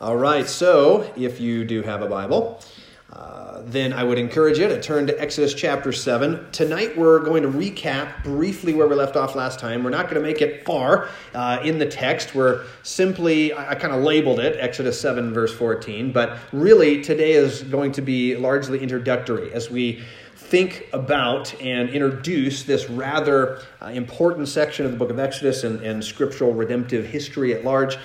All right, so if you do have a Bible, uh, then I would encourage you to turn to Exodus chapter 7. Tonight we're going to recap briefly where we left off last time. We're not going to make it far uh, in the text. We're simply, I, I kind of labeled it Exodus 7, verse 14, but really today is going to be largely introductory as we think about and introduce this rather uh, important section of the book of Exodus and, and scriptural redemptive history at large.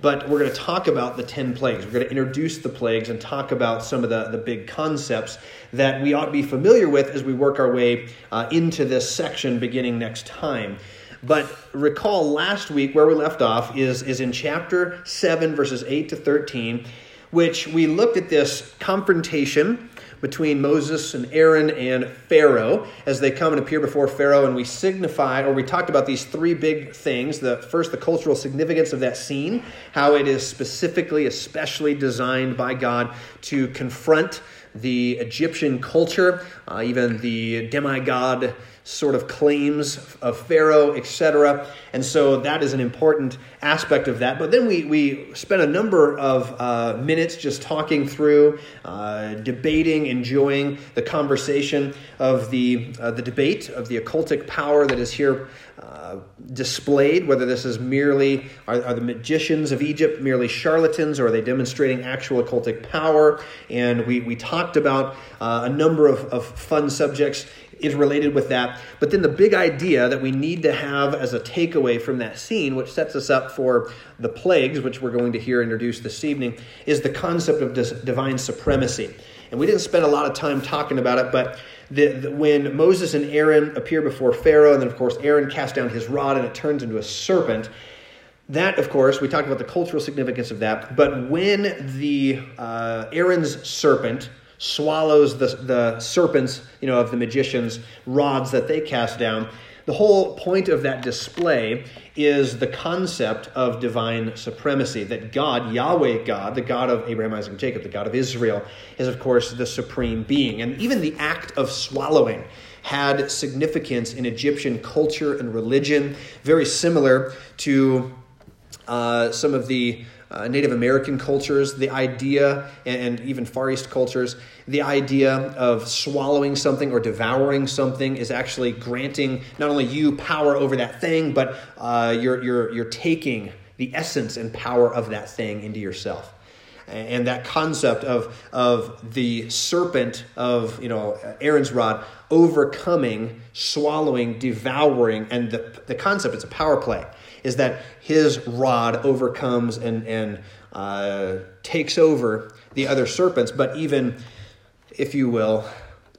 But we're going to talk about the 10 plagues. We're going to introduce the plagues and talk about some of the, the big concepts that we ought to be familiar with as we work our way uh, into this section beginning next time. But recall last week where we left off is, is in chapter 7, verses 8 to 13, which we looked at this confrontation between Moses and Aaron and Pharaoh as they come and appear before Pharaoh. And we signified, or we talked about these three big things. The first, the cultural significance of that scene, how it is specifically, especially designed by God to confront the Egyptian culture, uh, even the demigod sort of claims of Pharaoh, etc. And so that is an important aspect of that. But then we, we spent a number of uh, minutes just talking through, uh, debating, enjoying the conversation of the, uh, the debate of the occultic power that is here uh, displayed, whether this is merely, are, are, the magicians of Egypt merely charlatans or are they demonstrating actual occultic power? And we, we talked about uh, a number of, of fun subjects is related with that. But then the big idea that we need to have as a takeaway from that scene, which sets us up for the plagues, which we're going to hear introduced this evening, is the concept of divine supremacy. And we didn't spend a lot of time talking about it, but the, the, when Moses and Aaron appear before Pharaoh, and then, of course, Aaron casts down his rod and it turns into a serpent. That, of course, we talked about the cultural significance of that. But when the uh, Aaron's serpent swallows the, the serpents, you know, of the magicians' rods that they cast down. The whole point of that display is the concept of divine supremacy. That God, Yahweh God, the God of Abraham, Isaac, and Jacob, the God of Israel, is of course the supreme being. And even the act of swallowing had significance in Egyptian culture and religion, very similar to uh, some of the uh, Native American cultures, the idea, and, and, even Far East cultures, the idea of swallowing something or devouring something is actually granting not only you power over that thing, but uh, you're, you're, you're taking the essence and power of that thing into yourself. And that concept of, of the serpent of you know aaron's rod overcoming swallowing devouring and the, the concept it's a power play is that his rod overcomes and, and uh, takes over the other serpents, but even, if you will,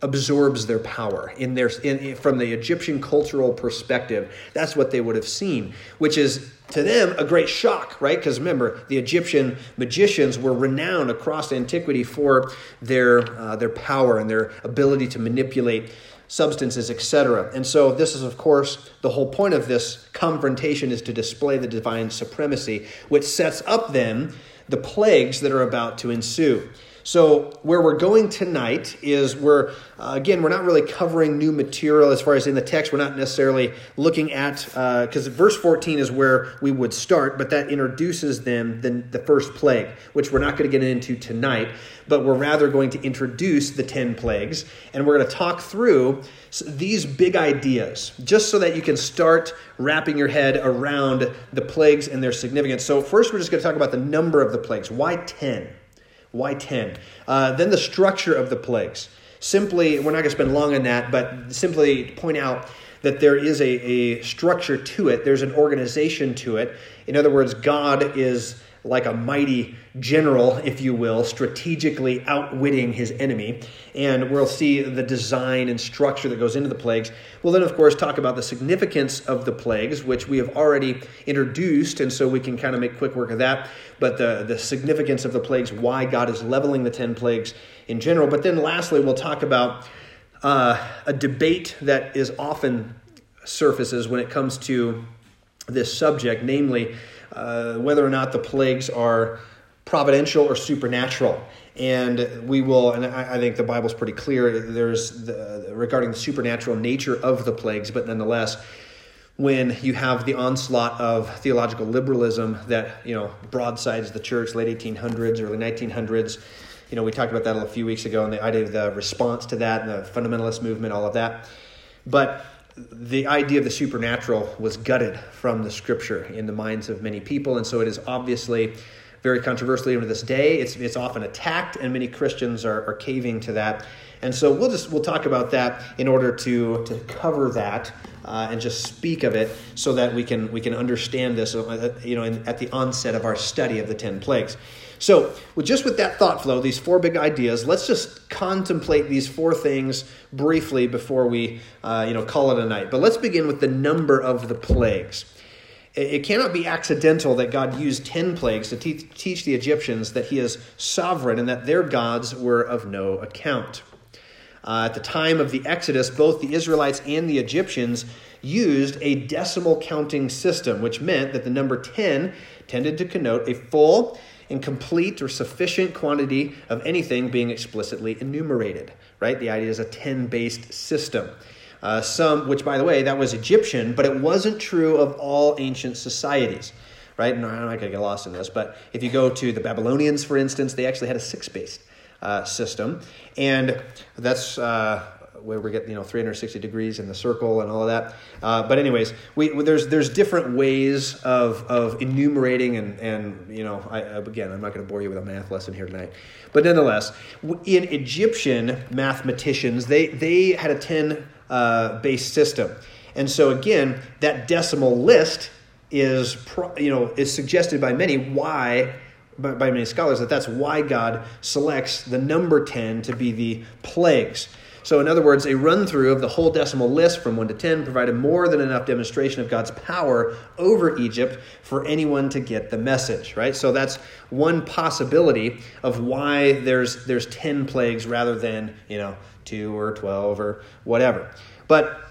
absorbs their power in their in, from the Egyptian cultural perspective. That's what they would have seen, which is to them a great shock, right? Because remember, the Egyptian magicians were renowned across antiquity for their uh, their power and their ability to manipulate substances, etc. And so this is of course the whole point of this confrontation is to display the divine supremacy, which sets up then the plagues that are about to ensue. So, where we're going tonight is we're, uh, again, we're not really covering new material as far as in the text. We're not necessarily looking at, because uh, verse 14 is where we would start, but that introduces then the, the first plague, which we're not going to get into tonight, but we're rather going to introduce the 10 plagues. And we're going to talk through these big ideas, just so that you can start wrapping your head around the plagues and their significance. So, first, we're just going to talk about the number of the plagues. Why 10? Why 10? Uh, then the structure of the plagues. Simply, we're not going to spend long on that, but simply point out that there is a, a structure to it, there's an organization to it. In other words, God is like a mighty general, if you will, strategically outwitting his enemy. And we'll see the design and structure that goes into the plagues. We'll then, of course, talk about the significance of the plagues, which we have already introduced, and so we can kind of make quick work of that. But the, the significance of the plagues, why God is leveling the 10 plagues in general. But then, lastly, we'll talk about uh, a debate that is often surfaces when it comes to this subject, namely, uh, whether or not the plagues are providential or supernatural. And we will, and I, I think the Bible's pretty clear. There's the, regarding the supernatural nature of the plagues, but nonetheless, when you have the onslaught of theological liberalism that you know broadsides the church late 1800s early 1900s you know we talked about that a few weeks ago and the idea of the response to that and the fundamentalist movement all of that but the idea of the supernatural was gutted from the scripture in the minds of many people and so it is obviously very controversial even to this day. It's, it's often attacked and many christians are, are caving to that. And so we'll just we'll talk about that in order to to cover that uh, and just speak of it so that we can we can understand this uh, you know in, at the onset of our study of the 10 plagues. So with just with that thought flow these four big ideas let's just contemplate these four things briefly before we uh, you know call it a night. But let's begin with the number of the plagues it cannot be accidental that God used 10 plagues to te- teach the Egyptians that He is sovereign and that their gods were of no account. Uh, at the time of the Exodus, both the Israelites and the Egyptians used a decimal counting system, which meant that the number 10 tended to connote a full and complete or sufficient quantity of anything being explicitly enumerated, right? The idea is a 10 based system. Uh, some, which by the way, that was Egyptian, but it wasn't true of all ancient societies, right? And I'm not going to get lost in this, but if you go to the Babylonians, for instance, they actually had a six based uh, system, and that's uh, where we get you know 360 degrees in the circle and all of that. Uh, but anyways, we, there's there's different ways of of enumerating and and you know I, again I'm not going to bore you with a math lesson here tonight, but nonetheless, in Egyptian mathematicians they they had a 10 uh, based system, and so again that decimal list is you know is suggested by many why by, by many scholars that that's why God selects the number 10 to be the plagues. So, in other words, a run through of the whole decimal list from 1 to 10 provided more than enough demonstration of God's power over Egypt for anyone to get the message, right? So, that's one possibility of why there's, there's 10 plagues rather than, you know, 2 or 12 or whatever. But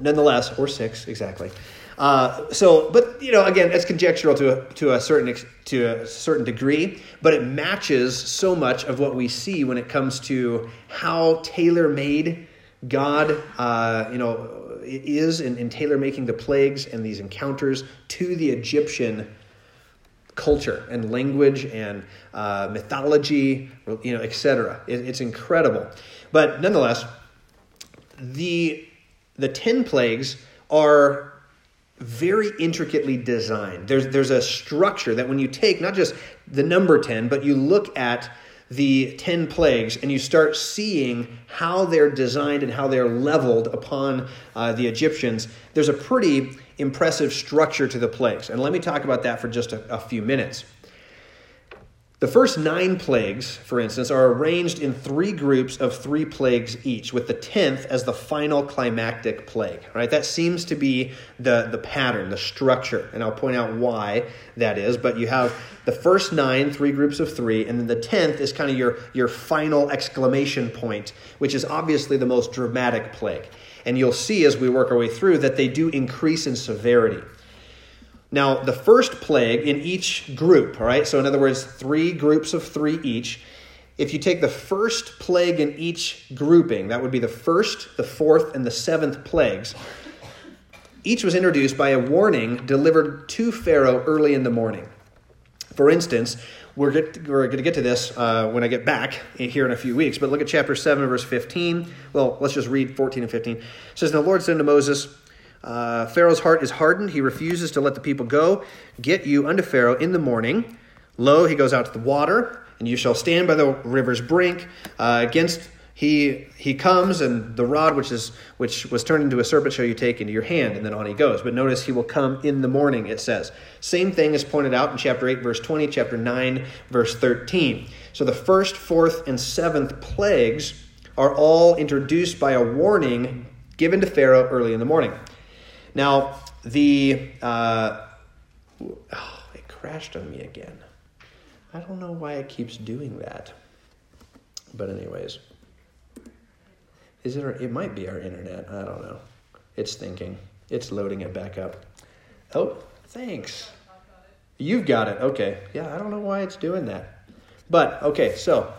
nonetheless, or 6, exactly. Uh, so, but you know, again, it's conjectural to a, to a certain to a certain degree, but it matches so much of what we see when it comes to how tailor made God, uh, you know, is in, in tailor making the plagues and these encounters to the Egyptian culture and language and uh, mythology, you know, etc. It, it's incredible, but nonetheless, the the ten plagues are very intricately designed. There's, there's a structure that when you take not just the number 10, but you look at the 10 plagues and you start seeing how they're designed and how they're leveled upon uh, the Egyptians, there's a pretty impressive structure to the plagues. And let me talk about that for just a, a few minutes. The first nine plagues, for instance, are arranged in three groups of three plagues each, with the tenth as the final climactic plague. Right? That seems to be the, the pattern, the structure, and I'll point out why that is. But you have the first nine, three groups of three, and then the tenth is kind of your, your final exclamation point, which is obviously the most dramatic plague. And you'll see as we work our way through that they do increase in severity. Now, the first plague in each group, all right, so in other words, three groups of three each. If you take the first plague in each grouping, that would be the first, the fourth, and the seventh plagues, each was introduced by a warning delivered to Pharaoh early in the morning. For instance, we're, get, we're going to get to this uh, when I get back here in a few weeks, but look at chapter 7, verse 15. Well, let's just read 14 and 15. It says, the Lord said to Moses, uh, Pharaoh's heart is hardened. He refuses to let the people go. Get you unto Pharaoh in the morning. Lo, he goes out to the water, and you shall stand by the river's brink. Uh, against he he comes, and the rod which is which was turned into a serpent shall you take into your hand, and then on he goes. But notice he will come in the morning. It says same thing is pointed out in chapter eight, verse twenty, chapter nine, verse thirteen. So the first, fourth, and seventh plagues are all introduced by a warning given to Pharaoh early in the morning. Now, the. Uh, oh, it crashed on me again. I don't know why it keeps doing that. But, anyways. Is it our, it might be our internet. I don't know. It's thinking. It's loading it back up. Oh, thanks. You've got it. Okay. Yeah, I don't know why it's doing that. But okay, so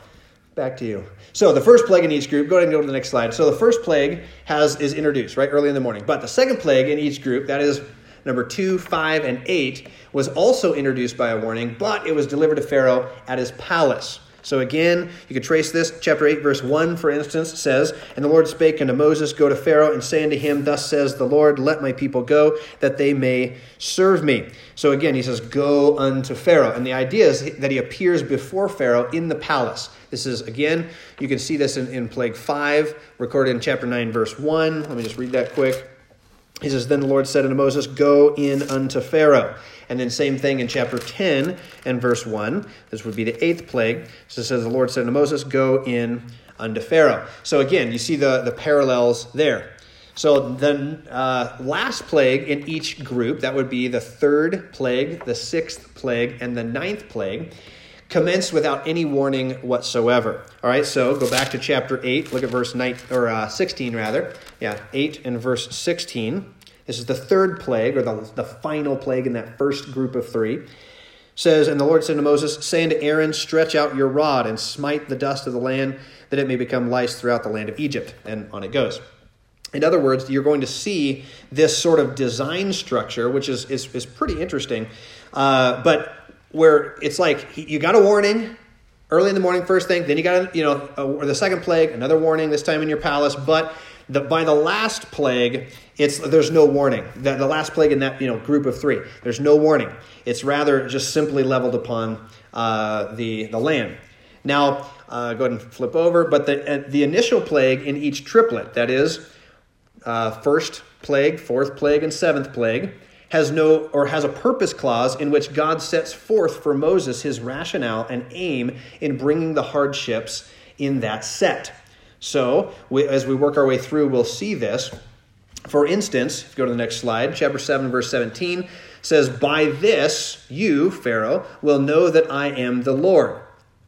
back to you. So the first plague in each group, go ahead and go to the next slide. So the first plague has is introduced right early in the morning. But the second plague in each group, that is number two, five, and eight, was also introduced by a warning, but it was delivered to Pharaoh at his palace. So again, you can trace this. Chapter 8, verse 1, for instance, says, And the Lord spake unto Moses, Go to Pharaoh, and say unto him, Thus says the Lord, Let my people go, that they may serve me. So again, he says, Go unto Pharaoh. And the idea is that he appears before Pharaoh in the palace. This is, again, you can see this in, in Plague 5, recorded in chapter 9, verse 1. Let me just read that quick. He says, Then the Lord said unto Moses, Go in unto Pharaoh. And then same thing in chapter 10 and verse 1. This would be the eighth plague. So it says, The Lord said unto Moses, Go in unto Pharaoh. So again, you see the, the parallels there. So the uh, last plague in each group, that would be the third plague, the sixth plague, and the ninth plague, commenced without any warning whatsoever. All right, so go back to chapter 8, look at verse 9, or uh, 16 rather. Yeah, 8 and verse 16. This is the third plague, or the, the final plague in that first group of three. says, And the Lord said to Moses, Say unto Aaron, Stretch out your rod and smite the dust of the land, that it may become lice throughout the land of Egypt. And on it goes. In other words, you're going to see this sort of design structure, which is, is, is pretty interesting. Uh, but where it's like you got a warning early in the morning, first thing, then you got, you know, a, the second plague, another warning, this time in your palace. But the, by the last plague, it's there's no warning. The, the last plague in that you know group of three, there's no warning. It's rather just simply leveled upon uh, the the land. Now, uh, go ahead and flip over. But the uh, the initial plague in each triplet, that is, uh, first plague, fourth plague, and seventh plague, has no or has a purpose clause in which God sets forth for Moses his rationale and aim in bringing the hardships in that set. So, we, as we work our way through, we'll see this. For instance, if you go to the next slide, chapter 7, verse 17 says, By this you, Pharaoh, will know that I am the Lord.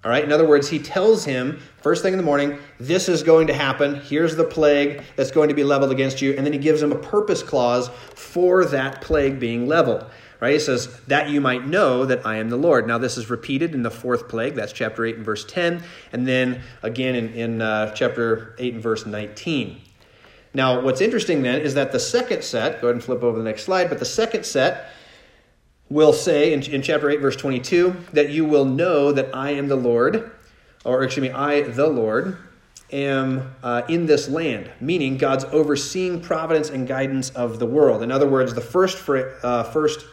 All right, in other words, he tells him first thing in the morning, this is going to happen. Here's the plague that's going to be leveled against you. And then he gives him a purpose clause for that plague being leveled. Right? He says, that you might know that I am the Lord. Now, this is repeated in the fourth plague. That's chapter 8 and verse 10. And then again in, in uh, chapter 8 and verse 19. Now, what's interesting then is that the second set, go ahead and flip over the next slide, but the second set will say in, in chapter 8, verse 22, that you will know that I am the Lord, or excuse me, I, the Lord, am uh, in this land, meaning God's overseeing providence and guidance of the world. In other words, the first, uh, first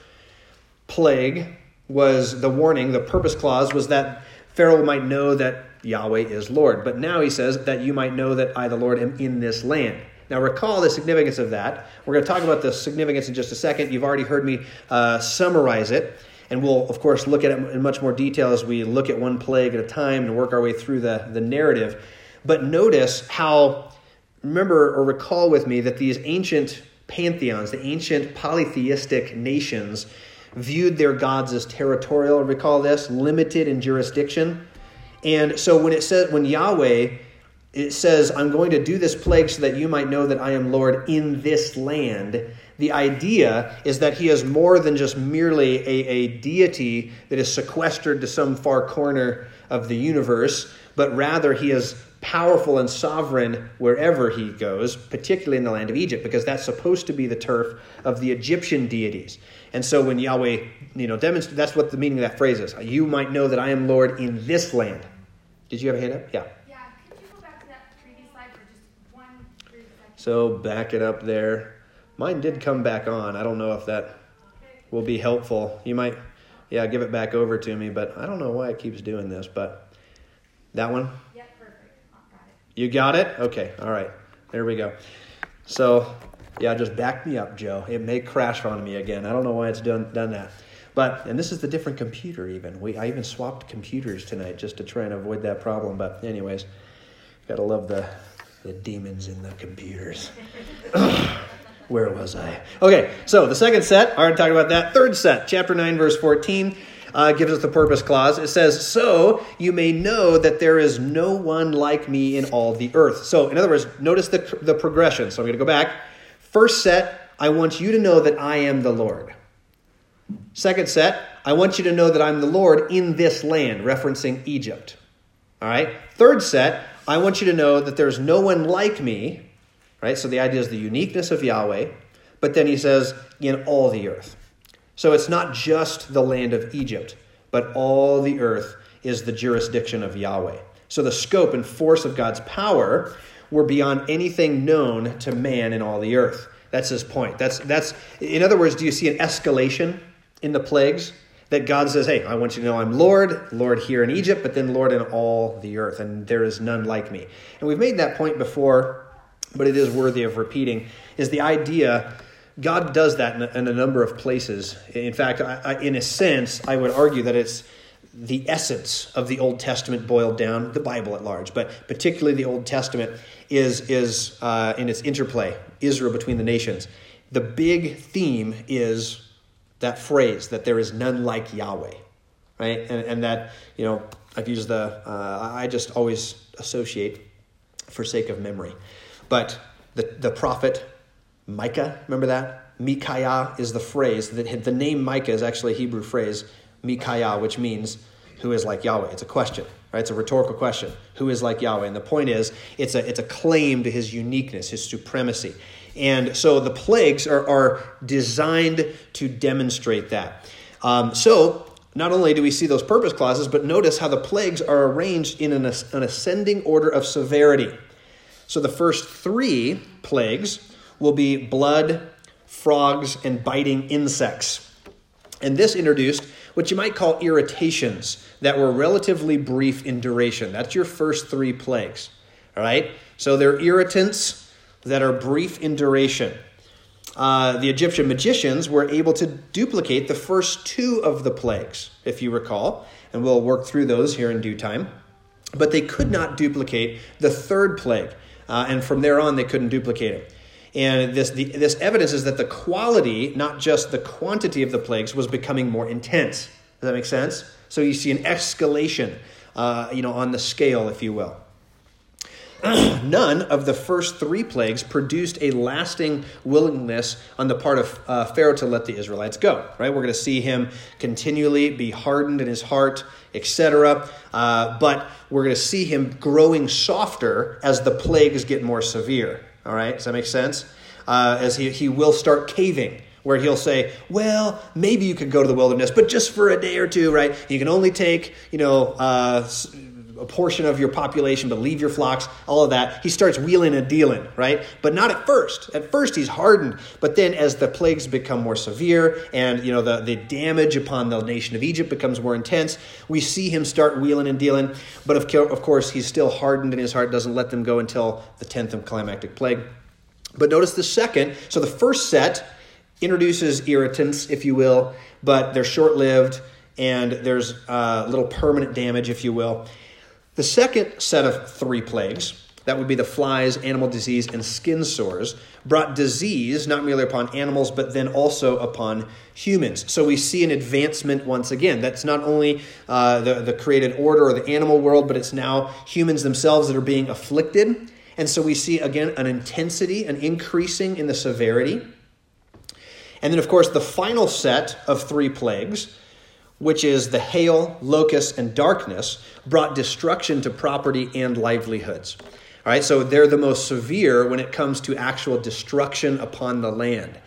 plague was the warning, the purpose clause was that Pharaoh might know that Yahweh is Lord. But now he says that you might know that I, the Lord, am in this land. Now, recall the significance of that. We're going to talk about the significance in just a second. You've already heard me uh, summarize it, and we'll, of course, look at it in much more detail as we look at one plague at a time and work our way through the, the narrative. But notice how, remember or recall with me that these ancient pantheons, the ancient polytheistic nations, viewed their gods as territorial. Recall this, limited in jurisdiction. And so when it says, when Yahweh it says, I'm going to do this plague so that you might know that I am Lord in this land. The idea is that he is more than just merely a, a deity that is sequestered to some far corner of the universe, but rather he is powerful and sovereign wherever he goes, particularly in the land of Egypt, because that's supposed to be the turf of the Egyptian deities. And so when Yahweh, you know, demonstrates, that's what the meaning of that phrase is. You might know that I am Lord in this land. Did you have a hand up? Yeah. So back it up there. Mine did come back on. I don't know if that will be helpful. You might, yeah, give it back over to me, but I don't know why it keeps doing this. But that one? Yeah, perfect. Got you got it? Okay, all right. There we go. So, yeah, just back me up, Joe. It may crash on me again. I don't know why it's done, done that. But, and this is the different computer even. We, I even swapped computers tonight just to try and avoid that problem. But, anyways, gotta love the the demons in the computers. Where was I? Okay, so the second set, I already talked about that. Third set, chapter 9, verse 14, uh, gives us the purpose clause. It says, So you may know that there is no one like me in all the earth. So, in other words, notice the, the progression. So I'm going to go back. First set, I want you to know that I am the Lord. Second set, I want you to know that I'm the Lord in this land, referencing Egypt. All right. Third set, I want you to know that there's no one like me. Right. So the idea is the uniqueness of Yahweh. But then he says, in all the earth. So it's not just the land of Egypt, but all the earth is the jurisdiction of Yahweh. So the scope and force of God's power were beyond anything known to man in all the earth. That's his point. That's that's in other words, do you see an escalation in the plagues? That God says, Hey, I want you to know I'm Lord, Lord here in Egypt, but then Lord in all the earth, and there is none like me. And we've made that point before, but it is worthy of repeating, is the idea God does that in a, in a number of places. In fact, I, I, in a sense, I would argue that it's the essence of the Old Testament boiled down, the Bible at large, but particularly the Old Testament is, is uh, in its interplay, Israel between the nations. The big theme is that phrase that there is none like Yahweh, right? And, and that, you know, I've used the, uh, I just always associate for sake of memory. But the, the prophet Micah, remember that? Micaiah is the phrase. That the name Micah is actually a Hebrew phrase, Micaiah, which means who is like Yahweh. It's a question, right? It's a rhetorical question. Who is like Yahweh? And the point is, it's a, it's a claim to his uniqueness, his supremacy. And so the plagues are, are designed to demonstrate that. Um, so not only do we see those purpose clauses, but notice how the plagues are arranged in an, an ascending order of severity. So the first three plagues will be blood, frogs, and biting insects. And this introduced what you might call irritations that were relatively brief in duration. That's your first three plagues. All right? So they're irritants that are brief in duration. Uh, the Egyptian magicians were able to duplicate the first two of the plagues, if you recall, and we'll work through those here in due time. But they could not duplicate the third plague, uh, and from there on, they couldn't duplicate it. And this, the, this evidence is that the quality, not just the quantity of the plagues, was becoming more intense. Does that make sense? So you see an escalation, uh, you know, on the scale, if you will. None of the first three plagues produced a lasting willingness on the part of uh, Pharaoh to let the Israelites go. Right? We're going to see him continually be hardened in his heart, etc. Uh, but we're going to see him growing softer as the plagues get more severe. All right, does that make sense? Uh, as he, he will start caving, where he'll say, Well, maybe you could go to the wilderness, but just for a day or two, right? You can only take, you know, uh, a portion of your population, but leave your flocks, all of that. He starts wheeling and dealing, right? But not at first. At first, he's hardened. But then, as the plagues become more severe and, you know, the, the damage upon the nation of Egypt becomes more intense, we see him start wheeling and dealing. But of, of course, he's still hardened in his heart, doesn't let them go until the 10th and climactic plague. But notice the second. So the first set introduces irritants, if you will, but they're short lived and there's a uh, little permanent damage, if you will. The second set of three plagues, that would be the flies, animal disease, and skin sores, brought disease not merely upon animals, but then also upon humans. So we see an advancement once again. That's not only uh, the, the created order or the animal world, but it's now humans themselves that are being afflicted. And so we see again an intensity, an increasing in the severity. And then, of course, the final set of three plagues which is the hail, locusts, and darkness, brought destruction to property and livelihoods. All right, so they're the most severe when it comes to actual destruction upon the land.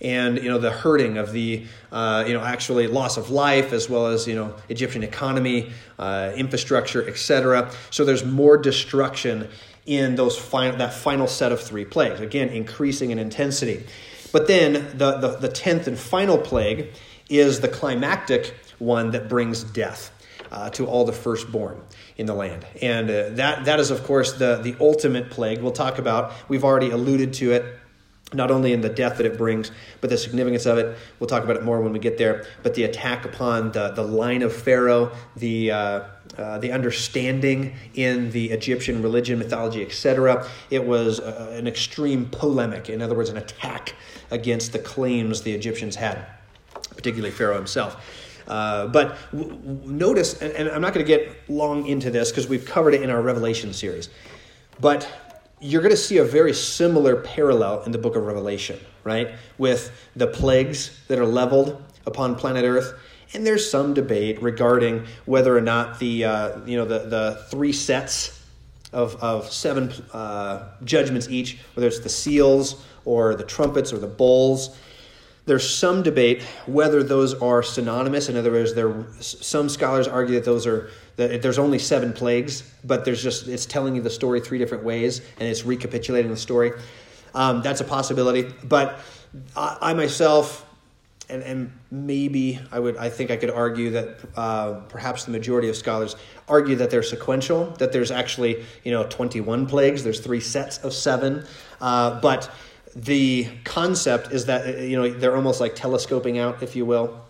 And you know the hurting of the uh, you know actually loss of life as well as you know Egyptian economy, uh, infrastructure, etc. So there's more destruction in those final that final set of three plagues. Again, increasing in intensity. But then the, the, the tenth and final plague is the climactic one that brings death. Uh, to all the firstborn in the land. And uh, that, that is, of course, the, the ultimate plague we'll talk about. We've already alluded to it, not only in the death that it brings, but the significance of it. We'll talk about it more when we get there. But the attack upon the, the line of Pharaoh, the, uh, uh, the understanding in the Egyptian religion, mythology, etc. It was uh, an extreme polemic, in other words, an attack against the claims the Egyptians had, particularly Pharaoh himself. Uh, but w- w- notice, and, and I'm not going to get long into this because we've covered it in our Revelation series, but you're going to see a very similar parallel in the book of Revelation, right? With the plagues that are leveled upon planet Earth And there's some debate regarding whether or not the, uh, you know, the, the three sets of, of seven uh, judgments each, whether it's the seals or the trumpets or the bowls. There's some debate whether those are synonymous. In other words, there some scholars argue that those are that there's only seven plagues, but there's just it's telling you the story three different ways and it's recapitulating the story. Um, that's a possibility, but I, I myself and, and maybe I would I think I could argue that uh, perhaps the majority of scholars argue that they're sequential, that there's actually you know 21 plagues, there's three sets of seven, uh, but the concept is that uh, you know they're almost like telescoping out, if you will,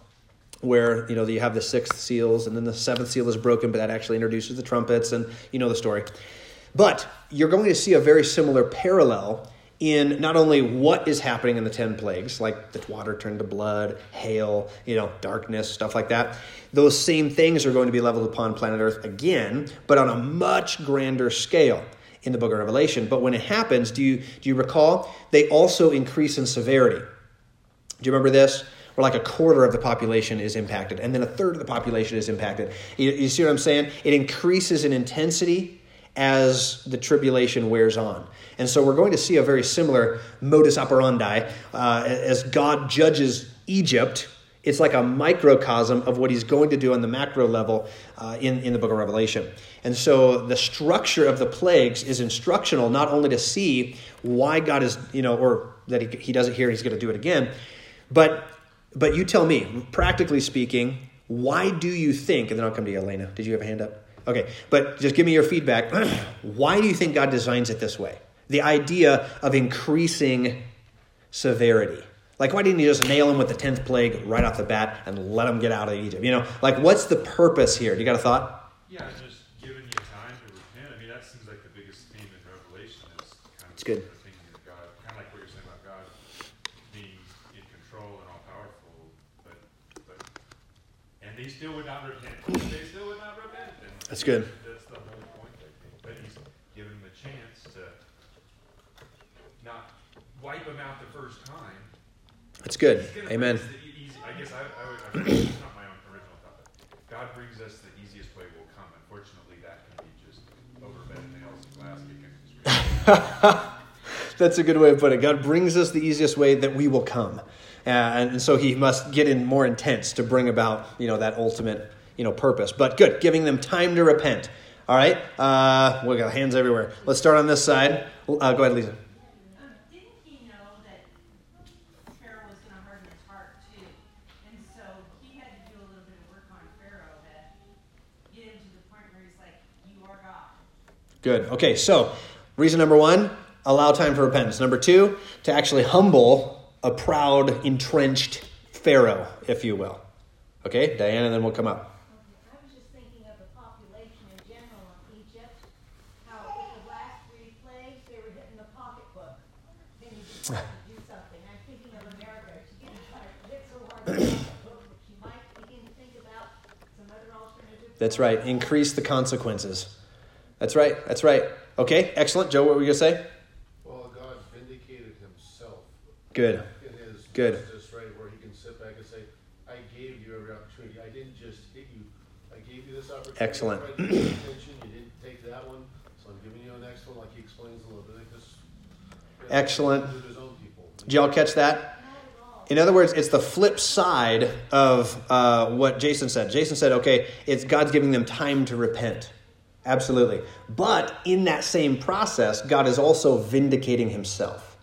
where you know you have the sixth seals and then the seventh seal is broken, but that actually introduces the trumpets, and you know the story. But you're going to see a very similar parallel in not only what is happening in the 10 plagues, like the water turned to blood, hail, you know, darkness, stuff like that. Those same things are going to be leveled upon planet Earth again, but on a much grander scale in the book of Revelation. But when it happens, do you, do you recall? They also increase in severity. Do you remember this? Where like a quarter of the population is impacted, and then a third of the population is impacted. You, you see what I'm saying? It increases in intensity as the tribulation wears on. And so we're going to see a very similar modus operandi uh, as God judges Egypt. It's like a microcosm of what he's going to do on the macro level uh, in, in the book of Revelation. And so the structure of the plagues is instructional not only to see why God is, you know, or that he, he does it here and he's going to do it again, but, but you tell me, practically speaking, why do you think, and then I'll come to you, Elena. Did you have a hand up? Okay, but just give me your feedback. why do you think God designs it this way? the idea of increasing severity. Like, why didn't he just nail him with the 10th plague right off the bat and let him get out of Egypt? You know, like, what's the purpose here? Do you got a thought? Yeah, just giving you time to repent. I mean, that seems like the biggest theme in Revelation is kind of it's good. thinking of God, kind of like what you're saying about God being in control and all powerful, but, but and they still would not repent. They still would not repent. And That's good. That's the whole point, I think. But he's given them a chance to not wipe them out the first time. That's good. Amen. bring us the easy- I guess I, I would, I would, it's not my own original thought, but God brings us the easiest way will come. Unfortunately, that can be just over nails and glass kicking. That's a good way of putting it. God brings us the easiest way that we will come. Uh, and so he must get in more intense to bring about, you know, that ultimate, you know, purpose. But good, giving them time to repent. All right? Uh, we got hands everywhere. Let's start on this side. Uh, go ahead, Lisa. Um, didn't he know that Pharaoh was going to harden his heart too? And so he had to do a little bit of work on Pharaoh to get him to the point where he's like, You are God. Good. Okay, so reason number one, allow time for repentance. Number two, to actually humble a proud, entrenched Pharaoh, if you will. Okay, Diana, then we'll come up. I was just thinking of the population in general of Egypt, how with the last three plagues, they were hitting the pocketbook. Then you do something. I'm thinking of America, she's getting trying to hit so hard with the pocketbook that she might begin to think about some other alternative. That's right. Increase the consequences. That's right. That's right. Okay, excellent. Joe, what were you going to say? Well, God vindicated himself Good. in his Good. justice, right, where he can sit back and say, I gave you every opportunity. I didn't just hit you. I gave you this opportunity. Excellent. I tried to attention. You didn't take that one, so I'm giving you the next one, like he explains in Leviticus. Excellent. With his own people. Did y'all catch that? In other words, it's the flip side of uh, what Jason said. Jason said, okay, it's God's giving them time to repent. Absolutely. But in that same process, God is also vindicating himself.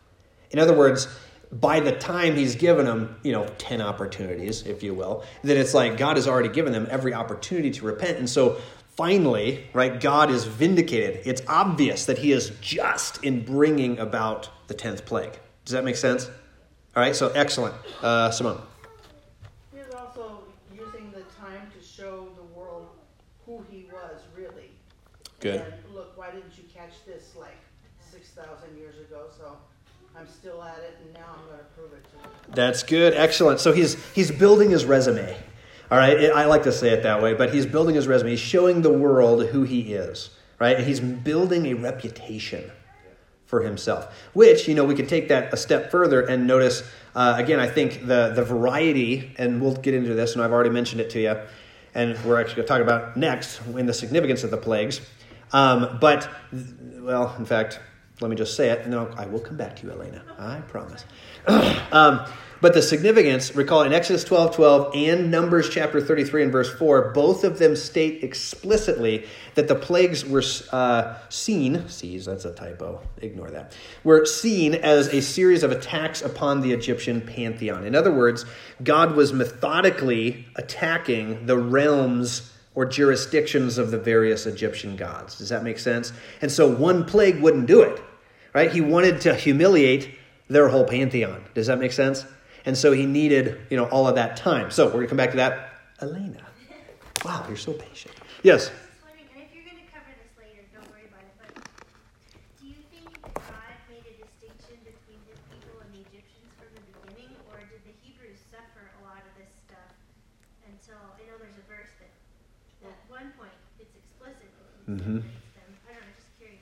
In other words, by the time he's given them, you know, 10 opportunities, if you will, then it's like God has already given them every opportunity to repent. And so finally, right, God is vindicated. It's obvious that he is just in bringing about the 10th plague. Does that make sense? All right, so excellent. Uh, Simone. He was also using the time to show the world who he was really. Good. And look, why didn't you catch this like six thousand years ago? So I'm still at it, and now I'm going to prove it to them. That's good. Excellent. So he's he's building his resume. All right. It- I like to say it that way, but he's building his resume. He's showing the world who he is. Right. He's building a reputation for himself. Which, you know, we can take that a step further and notice, uh, again, I think the, the variety, and we'll get into this, and I've already mentioned it to you, and we're actually going to talk about next in the significance of the plagues. Um, but, well, in fact, let me just say it, and then I'll, I will come back to you, Elena. I promise. um, but the significance, recall in Exodus 12 12 and Numbers chapter 33 and verse 4, both of them state explicitly that the plagues were uh, seen, sees, that's a typo, ignore that, were seen as a series of attacks upon the Egyptian pantheon. In other words, God was methodically attacking the realms or jurisdictions of the various Egyptian gods. Does that make sense? And so one plague wouldn't do it, right? He wanted to humiliate their whole pantheon. Does that make sense? And so he needed, you know, all of that time. So we're going to come back to that. Elena. Wow, you're so patient. Yes. I was wondering, and if you're going to cover this later, don't worry about it, but do you think that God made a distinction between his people and the Egyptians from the beginning, or did the Hebrews suffer a lot of this stuff until, I know there's a verse that at one point it's explicit that he Mhm. separates them. I don't know, just curious.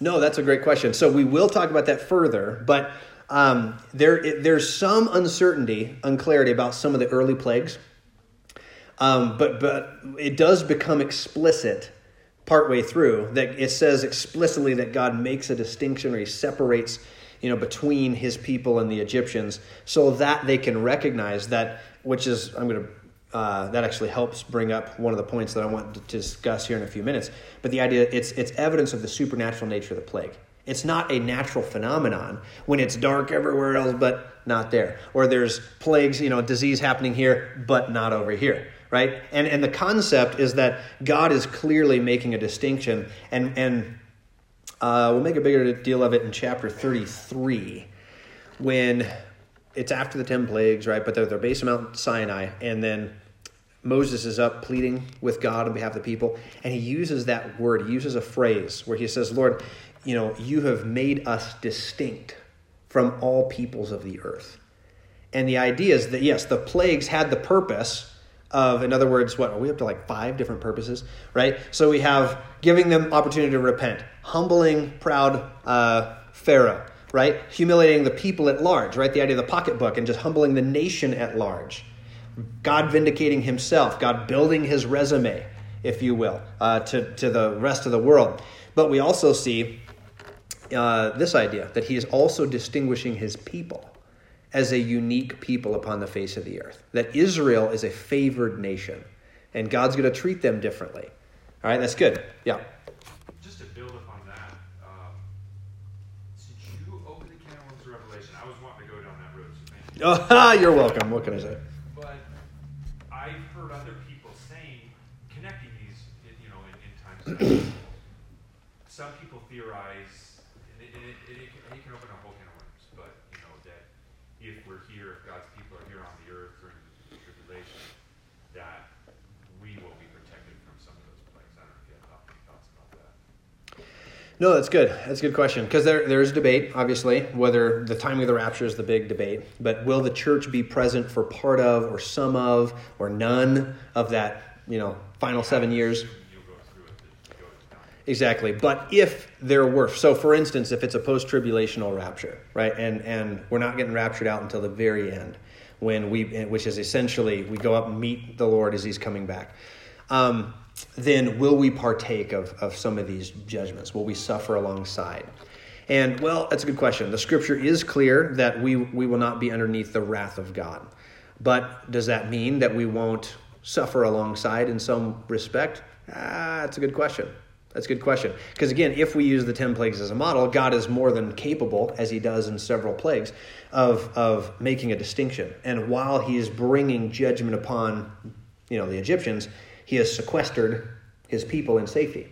No, that's a great question. So we will talk about that further, but um, there it- there's some uncertainty, unclarity about some of the early plagues. Um, but but it does become explicit partway through that it says explicitly that God makes a distinction or he separates you know between his people and the Egyptians so that they can recognize that which is I'm going to uh, that actually helps bring up one of the points that I want to discuss here in a few minutes. But the idea it's it's evidence of the supernatural nature of the plague. It's not a natural phenomenon when it's dark everywhere else, but not there. Or there's plagues, you know, disease happening here, but not over here, right? And and the concept is that God is clearly making a distinction, and and uh, we'll make a bigger deal of it in chapter 33 when it's after the 10 plagues, right? But they're, they're based on Mount Sinai, and then Moses is up pleading with God on behalf of the people, and he uses that word, he uses a phrase where he says, Lord, you know, you have made us distinct from all peoples of the earth. And the idea is that, yes, the plagues had the purpose of, in other words, what, are we up to like five different purposes, right? So we have giving them opportunity to repent, humbling proud uh, Pharaoh, right? Humiliating the people at large, right? The idea of the pocketbook and just humbling the nation at large. God vindicating himself, God building his resume, if you will, uh, to, to the rest of the world. But we also see uh, this idea that he is also distinguishing his people as a unique people upon the face of the earth. That Israel is a favored nation, and God's going to treat them differently. All right, that's good. Yeah. Just to build upon that, um, since you opened the can of Revelation, I was wanting to go down that road, so you. Oh, you're welcome. What can I say? But I've heard other people saying, connecting these, you know, in, in times. some people theorize, and it, and it, it, can- it can open a whole can of worms, but you know that if we're here, if God's people are here on the earth during the tribulation, that we will be protected from some of those plagues. I don't know if you have any thoughts about that. No, that's good. That's a good question because there there is debate, obviously, whether the timing of the rapture is the big debate. But will the church be present for part of, or some of, or none of that? You know, final seven years. You'll go through it to go to time. Exactly. But if there were, so for instance, if it's a post tribulational rapture, right, and, and we're not getting raptured out until the very end, when we, which is essentially we go up and meet the Lord as he's coming back, um, then will we partake of, of some of these judgments? Will we suffer alongside? And well, that's a good question. The scripture is clear that we, we will not be underneath the wrath of God. But does that mean that we won't suffer alongside in some respect? Ah, that's a good question. That's a good question. Because again, if we use the 10 plagues as a model, God is more than capable, as he does in several plagues, of, of making a distinction. And while he is bringing judgment upon you know, the Egyptians, he has sequestered his people in safety.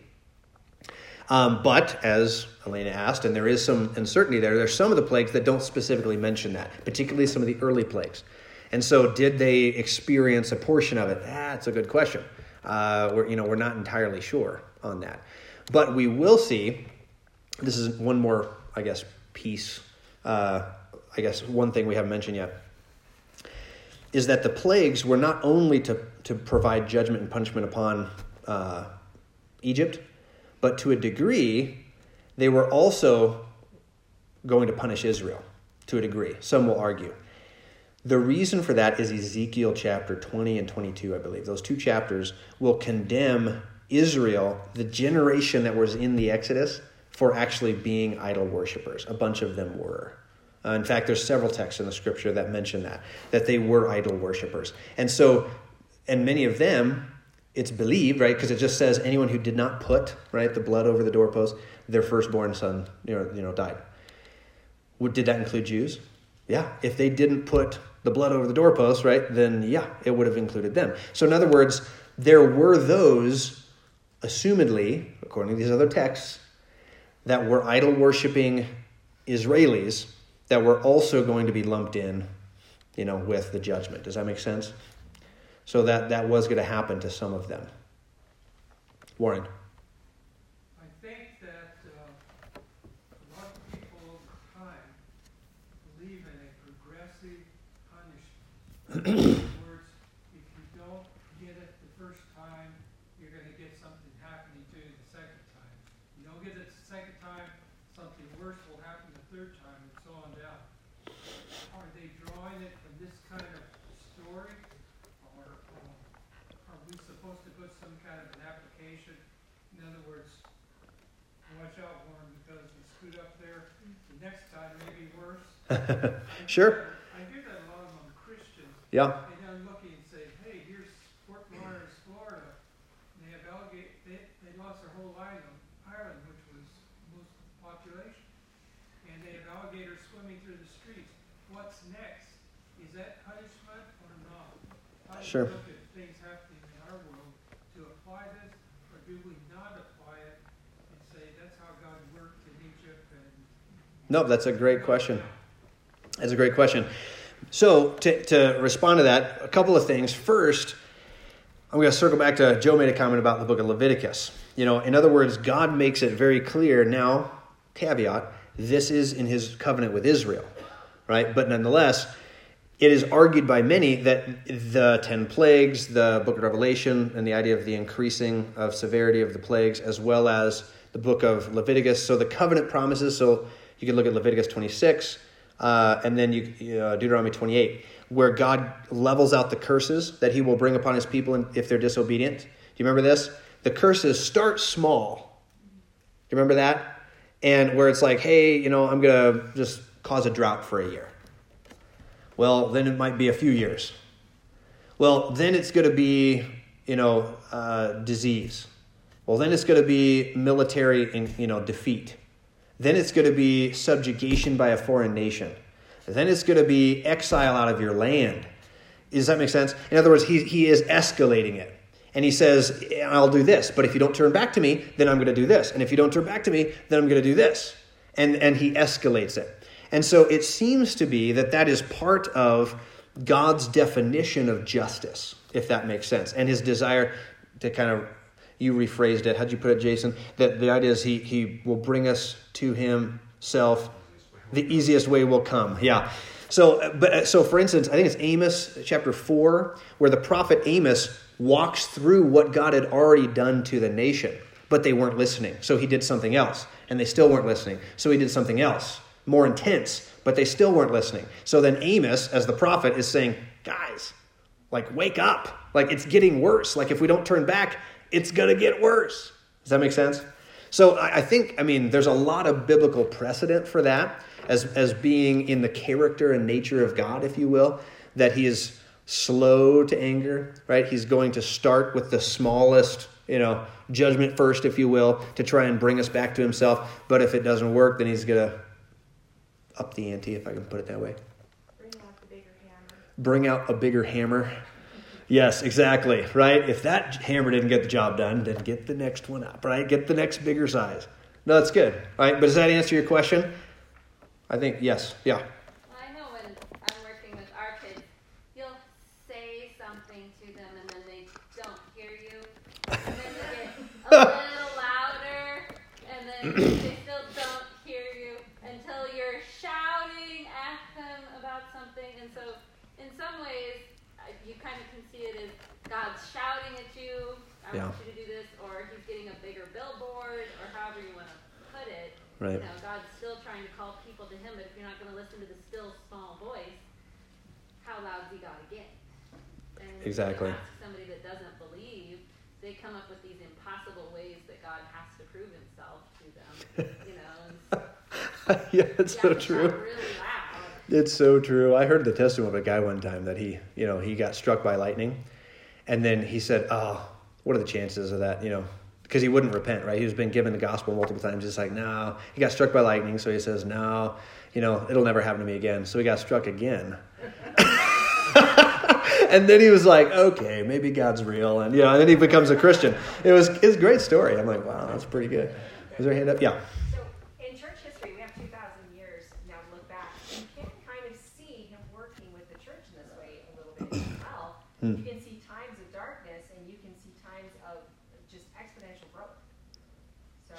Um, but as Elena asked, and there is some uncertainty there, there's some of the plagues that don't specifically mention that, particularly some of the early plagues. And so, did they experience a portion of it? That's a good question. Uh, we're, you know, we're not entirely sure on that. But we will see, this is one more, I guess, piece, uh, I guess one thing we haven't mentioned yet, is that the plagues were not only to, to provide judgment and punishment upon uh, Egypt, but to a degree, they were also going to punish Israel to a degree. Some will argue. The reason for that is Ezekiel chapter 20 and 22, I believe. Those two chapters will condemn Israel, the generation that was in the Exodus, for actually being idol worshippers. A bunch of them were. Uh, in fact, there's several texts in the scripture that mention that, that they were idol worshippers. And so, and many of them, it's believed, right? Because it just says anyone who did not put, right, the blood over the doorpost, their firstborn son, you know, you know died. Would, did that include Jews? Yeah. If they didn't put the blood over the doorpost, right, then yeah, it would have included them. So, in other words, there were those, assumedly, according to these other texts, that were idol worshiping Israelis that were also going to be lumped in, you know, with the judgment. Does that make sense? So that that was going to happen to some of them. Warren. I think that uh, a lot of people over time believe in a progressive punishment. in other words, if you don't get it the first time, you're going to get something happening to you the second time. You don't get it the second time, something worse will happen the third time, and so on down. Are they drawing it from this kind of story, or uh, are we supposed to put some kind of an application? In other words, watch out, Warren, because you screwed up there, the next time may be worse. Sure. I hear that a lot among Christians, Yeah. and they're looking and say, hey, here's Fort Myers, Florida, and they have alligator, they, they lost their whole island, island, which was most population. And they have alligators swimming through the streets. What's next? Is that punishment or not? How do we Sure. things happening in our world to apply this, or do we not apply it and say, that's how God worked in Egypt and No, that's a great question. That's a great question. So, to, to respond to that, a couple of things. First, I'm going to circle back to Joe made a comment about the book of Leviticus. You know, in other words, God makes it very clear now, caveat, this is in his covenant with Israel, right? But nonetheless, it is argued by many that the 10 plagues, the book of Revelation, and the idea of the increasing of severity of the plagues, as well as the book of Leviticus. So the covenant promises, so you can look at Leviticus 26, uh, and then you, uh, Deuteronomy 28, where God levels out the curses that he will bring upon his people if they're disobedient. Do you remember this? The curses start small. Do you remember that? And where it's like, hey, you know, I'm going to just cause a drought for a year. Well, then it might be a few years. Well, then it's going to be, you know, uh, disease. Well, then it's going to be military, in, you know, defeat. Then it's going to be subjugation by a foreign nation. Then it's going to be exile out of your land. Does that make sense? In other words, he, he is escalating it. And he says, I'll do this, but if you don't turn back to me, then I'm going to do this. And if you don't turn back to me, then I'm going to do this. And, and he escalates it. And so it seems to be that that is part of God's definition of justice, if that makes sense, and his desire to kind of, you rephrased it. How'd you put it, Jason? That the idea is he, he will bring us to himself. The easiest way will come. Yeah. So, but uh, so for instance, I think it's Amos chapter four, where the prophet Amos walks through what God had already done to the nation, but they weren't listening. So he did something else, and they still weren't listening. So he did something else, more intense, but they still weren't listening. So then Amos, as the prophet, is saying, guys, like, wake up. Like, it's getting worse. Like, if we don't turn back, it's going to get worse. Does that make sense? So I think, I mean, there's a lot of biblical precedent for that as, as being in the character and nature of God, if you will, that he is slow to anger, right? He's going to start with the smallest, you know, judgment first, if you will, to try and bring us back to himself. But if it doesn't work, then he's going to up the ante, if I can put it that way. Bring out the bigger hammer. Bring out a bigger hammer. Yes, exactly, right? If that hammer didn't get the job done, then get the next one up, right? Get the next bigger size. No, that's good. All right, but does that answer your question? I think, yes, yeah. Well, I know when I'm working with our kids, you'll say something to them and then they don't hear you. And then you get a little louder and then they still don't hear you until you're shouting at them about something. And so, in some ways, uh, you kind of can see it as God's shouting at you, I Yeah. want you to do this, or He's getting a bigger billboard, or however you want to put it. Right. You know, God's still trying to call people to him. But if you're not going to listen to the still small voice, how loud's he got to get? And if you Exactly. ask somebody that doesn't believe, they come up with these impossible ways that God has to prove himself to them. You know, yeah, it's you so true. really. It's so true. I heard the testimony of a guy one time that he, you know, he got struck by lightning, and then he said, "Oh, what are the chances of that?" You know, because he wouldn't repent, right? He was been given the gospel multiple times. He's like, "No." He got struck by lightning, so he says, "No, you know, it'll never happen to me again." So he got struck again. and then he was like, "Okay, maybe God's real," and you know, and then he becomes a Christian. It was it's a great story. I'm like, "Wow, that's pretty good." Is there a hand up? Yeah. So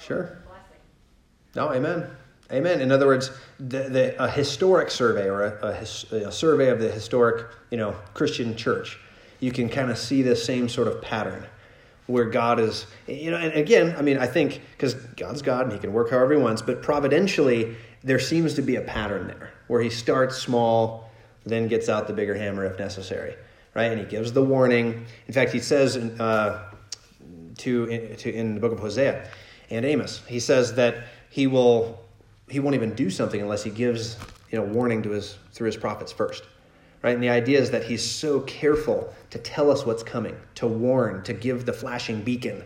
Sure. No, amen. Amen. In other words, the, the, a historic survey or a, a, his, a survey of the historic, you know, Christian church, you can kind of see the same sort of pattern where God is, you know, and again, I mean, I think because God's God and He can work however He wants, but providentially, there seems to be a pattern there where He starts small, then gets out the bigger hammer if necessary, right? And He gives the warning. In fact, He says in, uh, to, in, to in the book of Hosea and Amos, He says that He will he won't even do something unless he gives you know warning to his through his prophets first right? And the idea is that he's so careful to tell us what's coming to warn to give the flashing beacon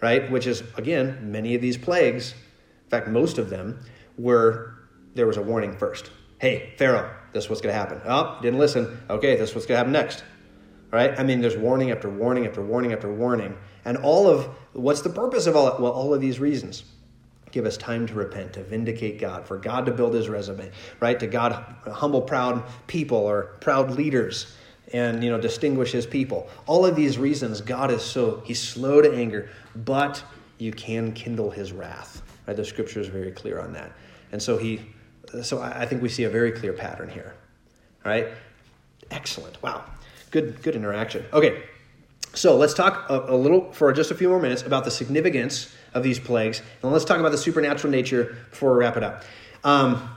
right? Which is again many of these plagues in fact most of them were there was a warning first. Hey pharaoh this is what's going to happen. Oh didn't listen. Okay this is what's going to happen next right? I mean there's warning after warning after warning after warning and all of what's the purpose of all well all of these reasons give us time to repent, to vindicate God, for God to build his resume, right? To God humble proud people or proud leaders and you know distinguish his people. All of these reasons God is so he's slow to anger, but you can kindle his wrath. Right? The scripture is very clear on that. And so he so I I think we see a very clear pattern here. All right? Excellent. Wow. Good good interaction. Okay. So let's talk a, a, little for just a few more minutes about the significance of these plagues, and let's talk about the supernatural nature before we wrap it up. Um,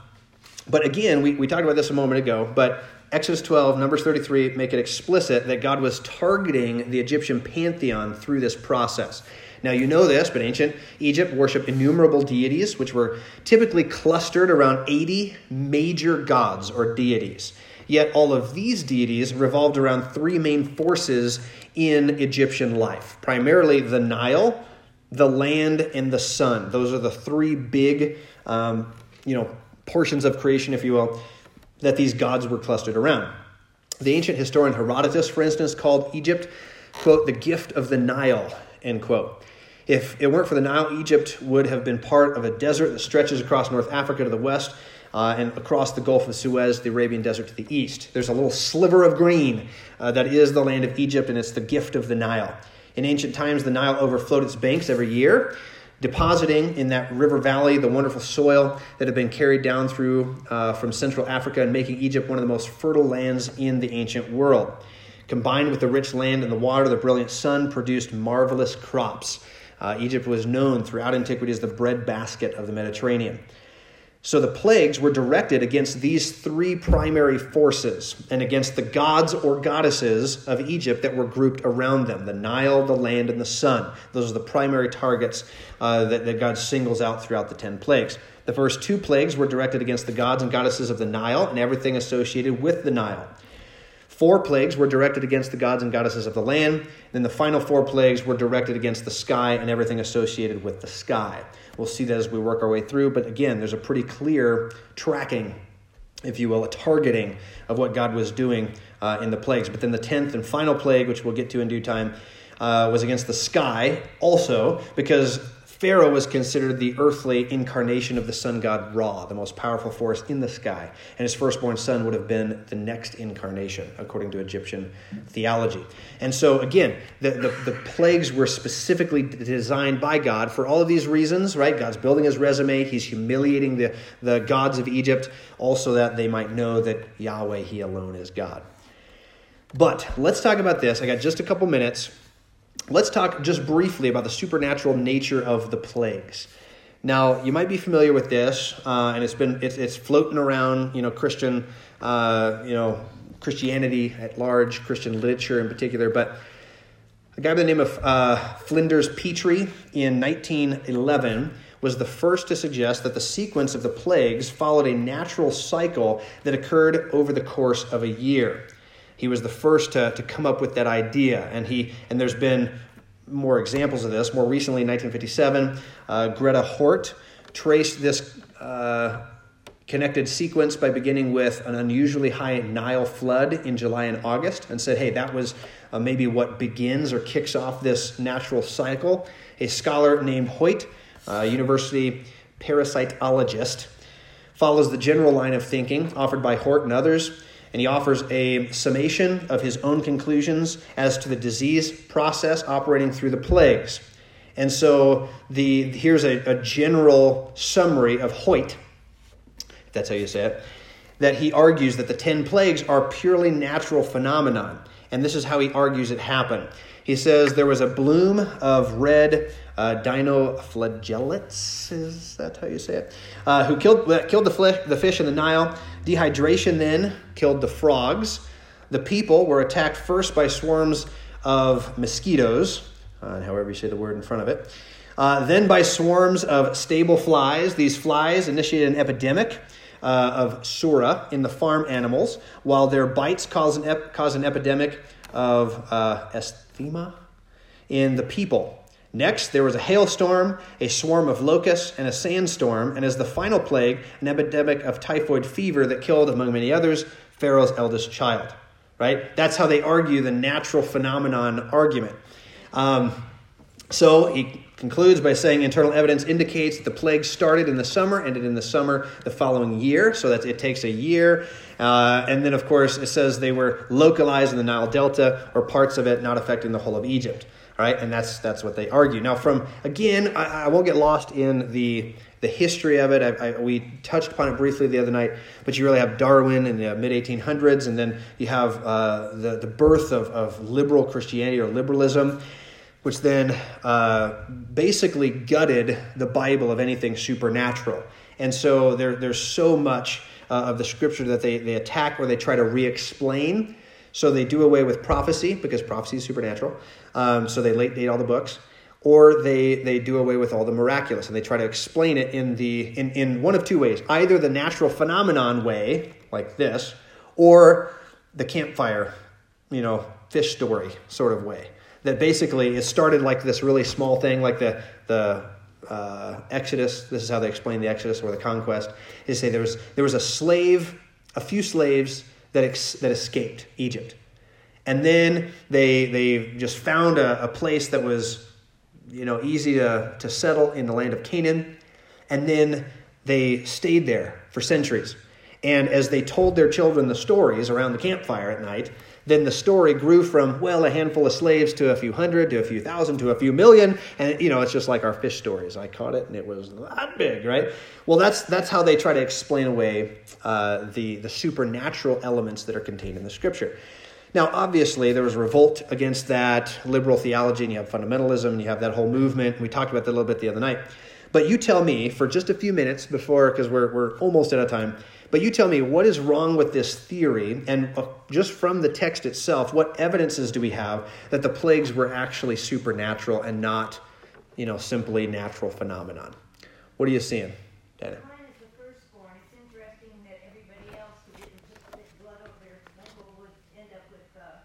but again, we, we talked about this a moment ago, but Exodus 12, Numbers 33 make it explicit that God was targeting the Egyptian pantheon through this process. Now, you know this, but ancient Egypt worshiped innumerable deities, which were typically clustered around 80 major gods or deities. Yet all of these deities revolved around three main forces in Egyptian life primarily the Nile, the land, and the sun. Those are the three big, um, you know, portions of creation, if you will, that these gods were clustered around. The ancient historian Herodotus, for instance, called Egypt, quote, the gift of the Nile, end quote. If it weren't for the Nile, Egypt would have been part of a desert that stretches across North Africa to the west uh, and across the Gulf of Suez, the Arabian Desert to the east. There's a little sliver of green uh, that is the land of Egypt, and it's the gift of the Nile. In ancient times, the Nile overflowed its banks every year, depositing in that river valley the wonderful soil that had been carried down through uh, from Central Africa and making Egypt one of the most fertile lands in the ancient world. Combined with the rich land and the water, the brilliant sun produced marvelous crops. Uh, Egypt was known throughout antiquity as the breadbasket of the Mediterranean. So the plagues were directed against these three primary forces and against the gods or goddesses of Egypt that were grouped around them the Nile, the land, and the sun. Those are the primary targets uh, that, that God singles out throughout the 10 plagues. The first two plagues were directed against the gods and goddesses of the Nile and everything associated with the Nile. Four plagues were directed against the gods and goddesses of the land. Then the final four plagues were directed against the sky and everything associated with the sky. We'll see that as we work our way through, but again, there's a pretty clear tracking, if you will, a targeting of what God was doing uh, in the plagues. But then the tenth and final plague, which we'll get to in due time, uh, was against the sky also, because Pharaoh was considered the earthly incarnation of the sun god Ra, the most powerful force in the sky. And his firstborn son would have been the next incarnation, according to Egyptian theology. And so, again, the, the, the, plagues were specifically designed by God for all of these reasons, right? God's building his resume, he's humiliating the, the gods of Egypt, also that they might know that Yahweh, he alone, is God. But let's talk about this. I got just a couple minutes. Let's talk just briefly about the supernatural nature of the plagues. Now, you might be familiar with this, uh, and it's been it's, it's floating around, you know, Christian, uh, you know, Christianity at large, Christian literature in particular. But a guy by the name of uh, Flinders Petrie in 1911 was the first to suggest that the sequence of the plagues followed a natural cycle that occurred over the course of a year. He was the first to, to come up with that idea, and he and there's been more examples of this. More recently, in 1957, uh, Greta Hort traced this uh, connected sequence by beginning with an unusually high Nile flood in July and August and said, hey, that was uh, maybe what begins or kicks off this natural cycle. A scholar named Hoyt, a university parasitologist, follows the general line of thinking offered by Hort and others, and he offers a summation of his own conclusions as to the disease process operating through the plagues. And so the, here's a, a general summary of Hoyt if that's how you say it, that he argues that the 10 plagues are purely natural phenomenon. And this is how he argues it happened. He says there was a bloom of red uh, dinoflagellates, is that how you say it? Uh, who killed, uh, killed the, flesh, the fish in the Nile. Dehydration then killed the frogs. The people were attacked first by swarms of mosquitoes, uh, however you say the word in front of it. Uh, then by swarms of stable flies. These flies initiated an epidemic uh, of surra in the farm animals, while their bites cause an, ep- cause an epidemic of uh, asthma in the people. Next, there was a hailstorm, a swarm of locusts, and a sandstorm, and as the final plague, an epidemic of typhoid fever that killed, among many others, Pharaoh's eldest child. Right? That's how they argue the natural phenomenon argument. Um, so he concludes by saying internal evidence indicates that the plague started in the summer, ended in the summer the following year, so that it takes a year. Uh, and then, of course, it says they were localized in the Nile Delta or parts of it, not affecting the whole of Egypt. Right, and that's that's what they argue. Now, from again, I, I won't get lost in the the history of it. I, I, we touched upon it briefly the other night, but you really have Darwin in the mid 1800s, and then you have uh, the, the birth of, of liberal Christianity or liberalism which then uh, basically gutted the Bible of anything supernatural. And so there, there's so much uh, of the scripture that they, they attack or they try to re explain. So they do away with prophecy because prophecy is supernatural. Um, so they late date all the books. Or they, they do away with all the miraculous and they try to explain it in, the, in, in one of two ways either the natural phenomenon way, like this, or the campfire, you know, fish story sort of way that basically it started like this really small thing, like the the uh, Exodus. This is how they explain the Exodus or the conquest. They say there was there was a slave, a few slaves that ex, that escaped Egypt, and then they they just found a, a place that was you know easy to to settle in the land of Canaan, and then they stayed there for centuries. And as they told their children the stories around the campfire at night, then the story grew from, well, a handful of slaves to a few hundred to a few thousand to a few million. And, you know, it's just like our fish stories. I caught it and it was that big, right? Well, that's, that's how they try to explain away uh, the, the supernatural elements that are contained in the scripture. Now, obviously, there was revolt against that liberal theology, and you have fundamentalism, and you have that whole movement. We talked about that a little bit the other night. But you tell me for just a few minutes before, because we're, we're almost out of time, but you tell me what is wrong with this theory, and uh, just from the text itself, what evidences do we have that the plagues were actually supernatural and not, you know, simply natural phenomenon? What are you seeing, Dana? Mine is the firstborn. It's interesting that everybody else who didn't just spit blood over their temple would end up with uh,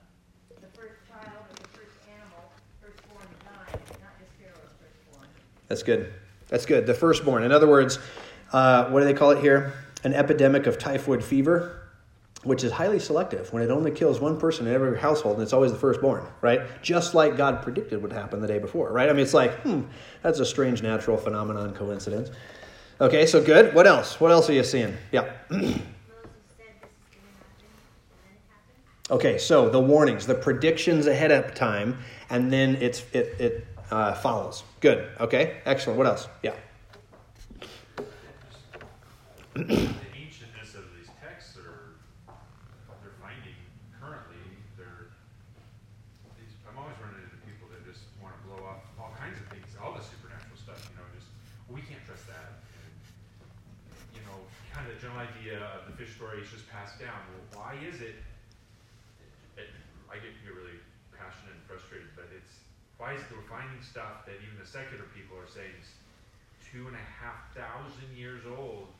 the first child or the first animal, firstborn died, not just Pharaoh's firstborn. That's good. That's good. The firstborn. In other words, uh, what do they call it here? An epidemic of typhoid fever, which is highly selective when it only kills one person in every household and it's always the firstborn, right? Just like God predicted would happen the day before, right? I mean, it's like, hmm, that's a strange natural phenomenon coincidence. Okay, so good. What else? What else are you seeing? Yeah. Okay, so the warnings, the predictions ahead of time, and then it's it it uh, follows. Good. Okay. Excellent. What else? Yeah the, ancientness of these texts are they're finding currently they're these, I'm always running into people that just want to blow off all kinds of things, all the supernatural stuff. You know, just we can't trust that. You know, kind of the general idea of the fish story is just passed down. Well, why is it? it, it I get to get really passionate and frustrated, but it's why is it we're finding stuff that even the secular people are saying is two and a half thousand years old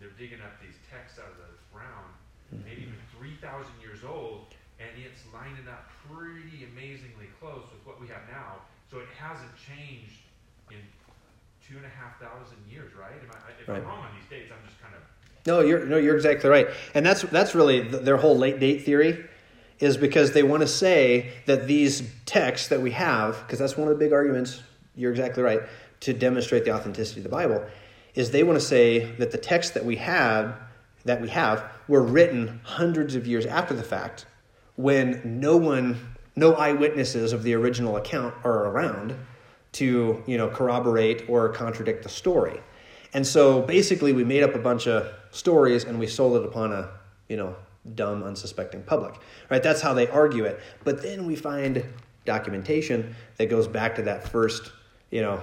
they're digging up these texts out of the ground, hmm. maybe even three thousand years old, and it's lining up pretty amazingly close with what we have now. So it hasn't changed in two and a half thousand years, right? I, if Right. I'm wrong on these dates, I'm just kind of No, you're no, you're exactly right, and that's that's really th- their whole late date theory, is because they want to say that these texts that we have, because that's one of the big arguments. You're exactly right to demonstrate the authenticity of the Bible, is they want to say that the texts that we had that we have were written hundreds of years after the fact, when no one, no eyewitnesses of the original account are around to you know corroborate or contradict the story. And so basically, we made up a bunch of stories and we sold it upon a, you know, dumb, unsuspecting public. Right? That's how they argue it. But then we find documentation that goes back to that first, you know,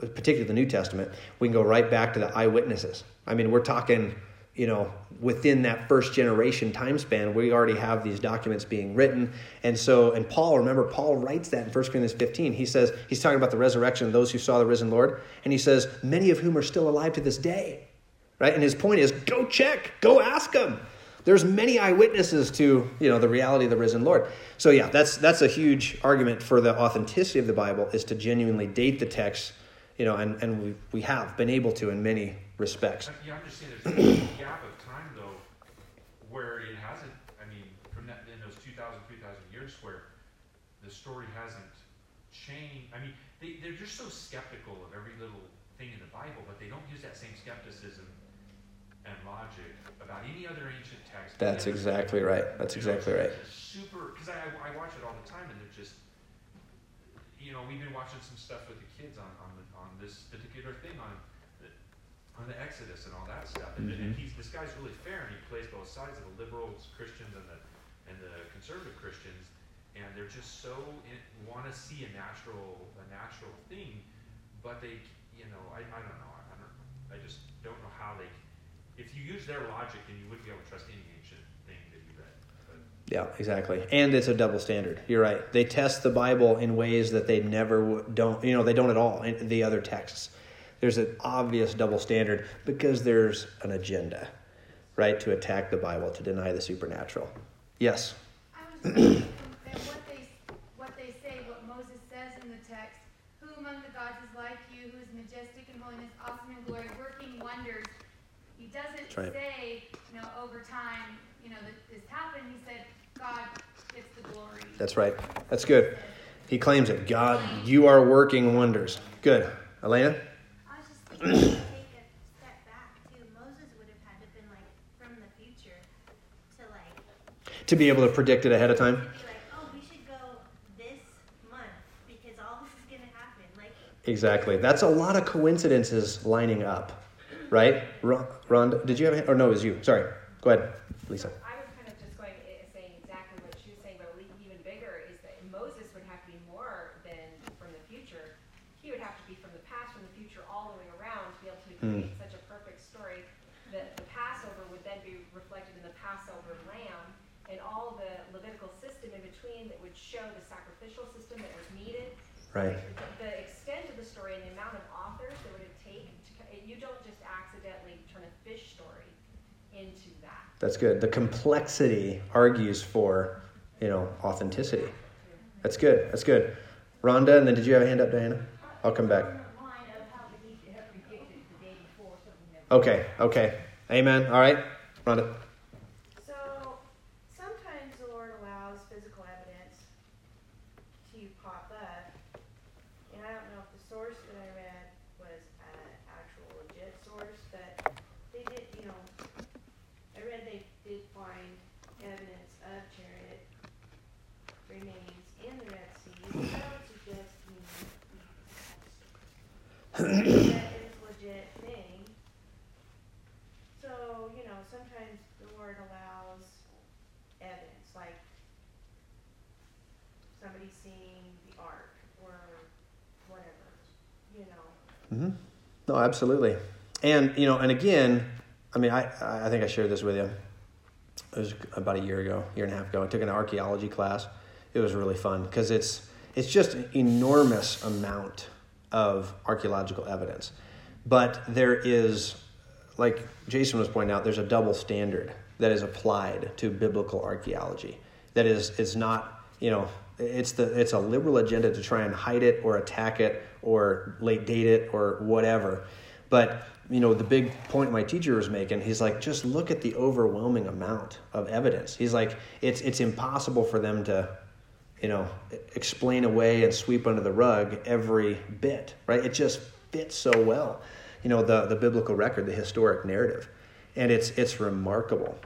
particularly the New Testament. We can go right back to the eyewitnesses. I mean, we're talking, you know, within that first generation time span, we already have these documents being written. And so, and Paul, remember, Paul writes that in 1 Corinthians 15. He says, he's talking about the resurrection of those who saw the risen Lord. And he says, many of whom are still alive to this day. Right? And his point is, go check, go ask them. There's many eyewitnesses to, you know, the reality of the risen Lord. So yeah, that's that's a huge argument for the authenticity of the Bible is to genuinely date the text, you know, and, and we, we have been able to in many respects. I'm just saying there's a gap of time though where it hasn't. I mean, from that in those 2,000, 3,000 years where the story hasn't changed. I mean, they they're just so skeptical of every little thing in the Bible, but they don't use that same skepticism and logic about any other ancient text. That's exactly right. That's You know, exactly right. Super, because I, I watch it all the time, and they're just, you know, we've been watching some stuff with the kids on on, the, on this particular thing on the, on the Exodus and all that stuff. And, and Mhm. he's this guy's really fair, and he plays both sides of the liberals, Christians, and the and the conservative Christians, and they're just so want to see a natural a natural thing, but they, you know, I, I don't know, I, I don't, I just don't know how they. If you use their logic, then you wouldn't be able to trust any ancient thing that you read. But Yeah, exactly. And it's a double standard. You're right. They test the Bible in ways that they never don't, you know, they don't at all in the other texts. There's an obvious double standard because there's an agenda, right, to attack the Bible, to deny the supernatural. Yes. I was what they, what they say, what Moses says in the text, who among the gods is like you, who is majestic in holiness, awesome in glory, working wonders. He doesn't right. say, you know, over time, you know, that this happened. He said, God gets the glory. That's right. That's good. He claims it. God, you are working wonders. Good. Elena? I was just thinking, to take a step back too, Moses would have had to been like from the future to like To be able to predict it ahead of time? like, oh, we should go this month because all this is gonna happen. Like, Exactly. That's a lot of coincidences lining up, right? Ron, Ron did you have a hand? Or no, it was you. Sorry. Go ahead, Lisa. I was kind of just going, eh, saying exactly what she was saying, but le- even bigger is that Moses would have to be more than from the future. He would have to be from the past, from the future, all the way around to be able to Hmm. create such a perfect story that the Passover would then be reflected in the Passover lamb and all the Levitical system in between that would show the sacrificial system that was needed. Right. The, the extent of the story and the amount of authors that would it take, to, you don't just accidentally turn a fish story into that. That's good. The complexity argues for, you know, authenticity. That's good. That's good. Rhonda, and then did you have a hand up, Diana? I'll come back. Line of how we need to have predicted the day before something that. Okay. Okay. Amen. All right. Rhonda. And I don't know if the source that I read was an actual legit source, but they did, you know, I read they did find evidence of chariot remains in the Red Sea. So that would suggest to me that it's a legit thing. So, you know, sometimes the Lord allows evidence, like somebody seeing the ark or whatever, you know. hmm No, absolutely. And, you know, and again, I mean, I, I think I shared this with you. It was about a year ago, year and a half ago. I took an archaeology class. It was really fun because it's it's just an enormous amount of archaeological evidence. But there is, like Jason was pointing out, there's a double standard that is applied to biblical archaeology. That is, it's not, you know, it's the it's a liberal agenda to try and hide it or attack it or late date it or whatever. But you know, the big point my teacher was making, he's like, just look at the overwhelming amount of evidence. He's like, it's it's impossible for them to, you know, explain away and sweep under the rug every bit, right? It just fits so well, you know, the the biblical record, the historic narrative, and it's it's remarkable,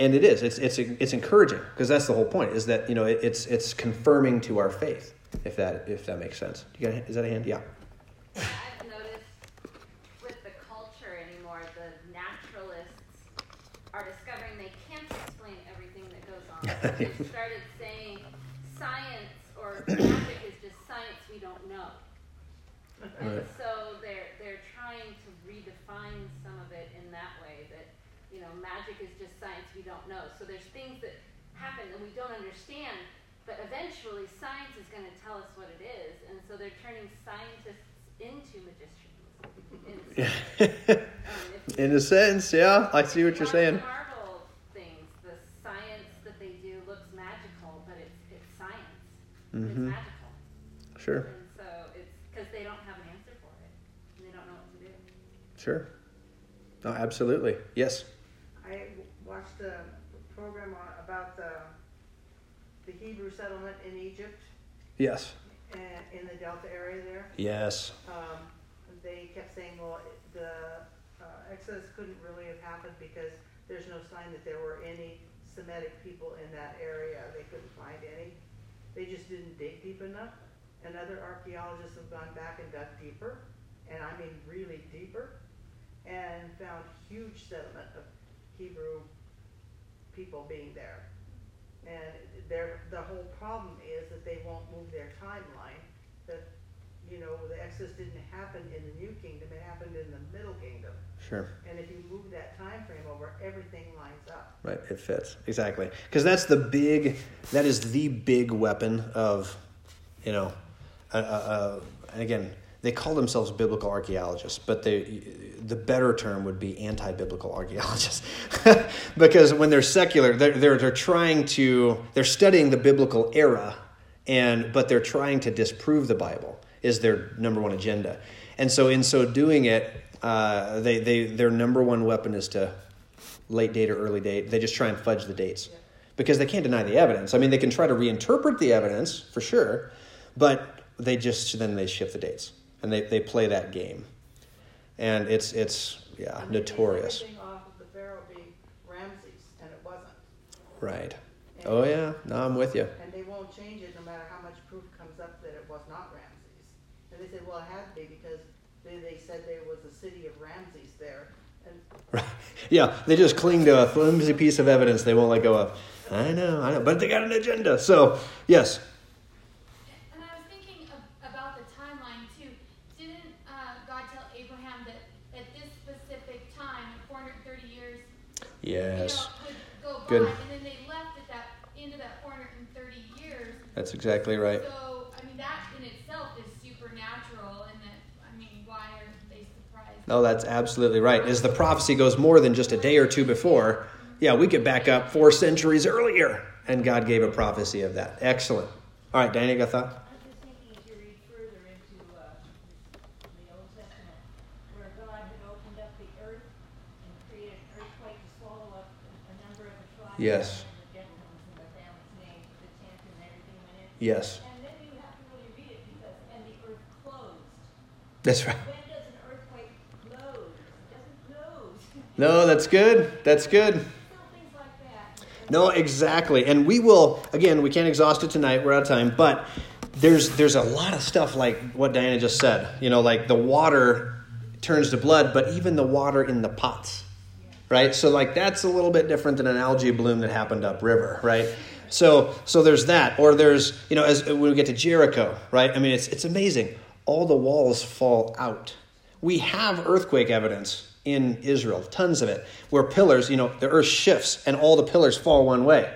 and it is. It's it's it's encouraging because that's the whole point. Is that you know it, it's it's confirming to our faith, if that if that makes sense. You got a, is that a hand? Yeah. I've noticed with the culture anymore, the naturalists are discovering they can't explain everything that goes on. They've started saying science or magic is just science we don't know. And Right. so they're they're trying to redefine some of it in that way that you know magic is just science we don't know. So there's things that happen that we don't understand, but eventually science is going to tell us what it is, and so they're turning scientists into magicians. In, um, In a sense, yeah, I see what you're saying. Marvel things, the science that they do looks magical, but it's it's science. It's Mhm. magical. Sure, And so it's because they don't have an answer for it, and they don't know what to do. sure. No, absolutely. Yes. Watched a program on, about the, the Hebrew settlement in Egypt Yes. and in the Delta area there. Yes. Um, they kept saying, well, the uh, Exodus couldn't really have happened because there's no sign that there were any Semitic people in that area. They couldn't find any. They just didn't dig deep enough. And other archaeologists have gone back and dug deeper, and I mean really deeper, and found huge settlement of Hebrew people being there. And their, the whole problem is that they won't move their timeline, that, you know, the Exodus didn't happen in the New Kingdom, it happened in the Middle Kingdom. Sure. And if you move that time frame over, everything lines up. Right, it fits exactly because that's the big, that is the big weapon of, you know, uh, uh, uh, and again they call themselves biblical archaeologists, but they, the better term would be anti-biblical archaeologists, because when they're secular, they're, they're they're trying to they're studying the biblical era, and but they're trying to disprove the Bible is their number one agenda, and so in so doing it, uh, they they their number one weapon is to late date or early date. They just try and fudge the dates because they can't deny the evidence. I mean, they can try to reinterpret the evidence for sure, but they just then they shift the dates and they, they play that game, and it's it's yeah And notorious. Off of the Pharaoh being Ramses, and it wasn't. Right. Oh yeah. No, I'm with you. And they won't change it no matter how much proof comes up that it was not Ramses. And they said, well, it had to be because they, they said there was a city of Ramses there. And Right. Yeah, they just cling to a flimsy piece of evidence they won't let go of. I know, I know, but they got an agenda. So yes, And I was thinking of, about the timeline too. Didn't uh, God tell Abraham that at this specific time, 430 years, yes, you know, Good. by, and then they left at that end of that 430 years. that's exactly right. So I mean, that in itself is supernatural, and that I mean, why are they surprised? No, that's absolutely right. As the prophecy goes more than just a day or two before, yeah, we could back up four centuries earlier, and God gave a prophecy of that. Excellent. All right, Danny, got a thought? I was just thinking as you read further into uh, the Old Testament, where God had opened up the earth and created an earthquake to swallow up a number of the tribes. Yes. And the gentlemen's and the family's names, the tent and everything went in. Yes. And then you have to really read it because, and the earth closed. That's right. When does an earthquake close? It doesn't close. No, that's good. That's good. Little things like that. No, exactly. And we will again, we can't exhaust it tonight, we're out of time, but there's there's a lot of stuff like what Diana just said. You know, like the water turns to blood, but even the water in the pots. Right? So like that's a little bit different than an algae bloom that happened upriver, right? So so there's that. Or there's, you know, as we get to Jericho, right? I mean it's it's amazing. All the walls fall out. We have earthquake evidence in Israel, tons of it, where pillars, you know, the earth shifts and all the pillars fall one way,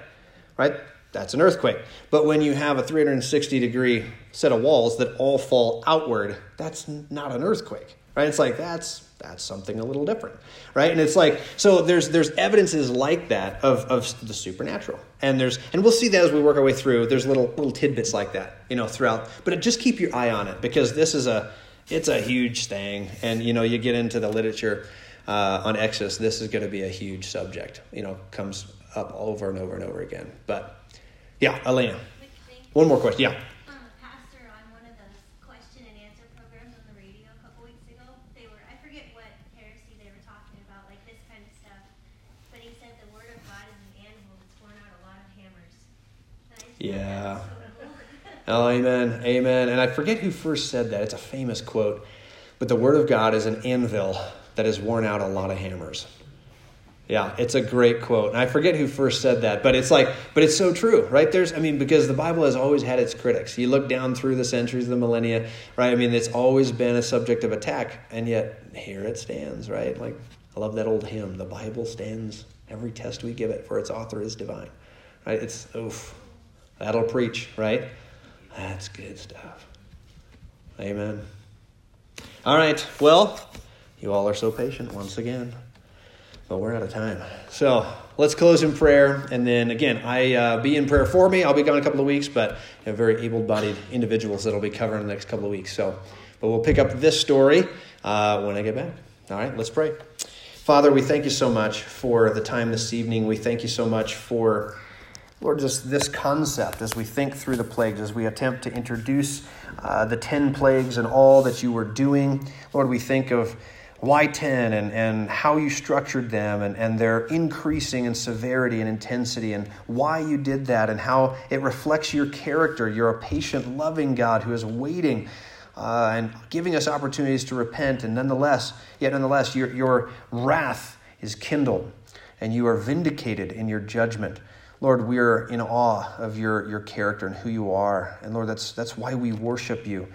right? That's an earthquake. But when you have a 360 degree set of walls that all fall outward, that's not an earthquake, right? It's like that's that's something a little different, right? And it's like so there's there's evidences like that of of the supernatural, and there's and we'll see that as we work our way through. There's little little tidbits like that, you know, throughout. But just keep your eye on it because this is a it's a huge thing, and you know you get into the literature uh, on Exodus. This is going to be a huge subject. You know, comes up over and over and over again. But yeah, Elena. One more question. Yeah. Um, pastor on one of those question and answer programs on the radio a couple weeks ago, they were I forget what heresy they were talking about, like this kind of stuff. But he said the word of God is an anvil that's torn out a lot of hammers. And I just thought that Yeah. Oh, amen, amen. And I forget who first said that. It's a famous quote. But the word of God is an anvil that has worn out a lot of hammers. Yeah, it's a great quote. And I forget who first said that, but it's like, but it's so true, right? There's, I mean, because the Bible has always had its critics. You look down through the centuries, the millennia, right? I mean, it's always been a subject of attack, and yet here it stands, right? Like, I love that old hymn, the Bible stands every test we give it, for its author is divine, right? It's, oof, that'll preach, right? That's good stuff. Amen. All right, well, you all are so patient once again. But we're out of time. So let's close in prayer. And then again, I uh, be in prayer for me. I'll be gone a couple of weeks, but have very able bodied individuals that'll be covering the next couple of weeks. So, but we'll pick up this story uh, when I get back. All right, let's pray. Father, we thank you so much for the time this evening. We thank you so much for, Lord, just this concept as we think through the plagues, as we attempt to introduce uh, the 10 plagues and all that you were doing. Lord, we think of why 10 and, and how you structured them and, and their increasing in severity and intensity and why you did that and how it reflects your character. You're a patient, loving God who is waiting uh, and giving us opportunities to repent. And nonetheless, yet nonetheless, your, your wrath is kindled and you are vindicated in your judgment. Lord, we are in awe of your, your character and who you are. And Lord, that's, that's why we worship you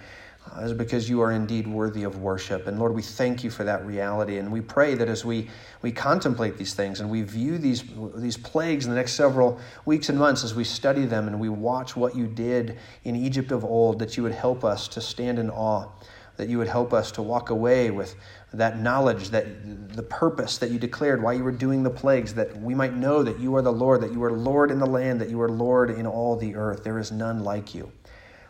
uh, is because you are indeed worthy of worship. And Lord, we thank you for that reality. And we pray that as we, we contemplate these things and we view these, these plagues in the next several weeks and months as we study them and we watch what you did in Egypt of old, that you would help us to stand in awe, that you would help us to walk away with that knowledge, that the purpose that you declared, why you were doing the plagues, that we might know that you are the Lord, that you are Lord in the land, that you are Lord in all the earth. There is none like you.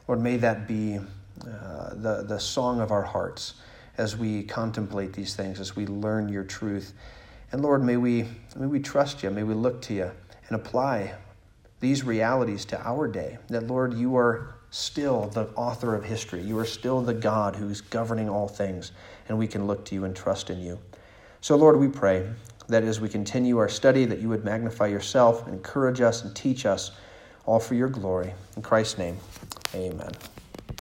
Lord, may that be uh, the, the song of our hearts as we contemplate these things, as we learn your truth. And Lord, may we, may we trust you, may we look to you and apply these realities to our day. That, Lord, you are still the author of history. You are still the God who's governing all things, and we can look to you and trust in you. So, Lord, we pray that as we continue our study, that you would magnify yourself, encourage us, and teach us, all for your glory. In Christ's name, amen.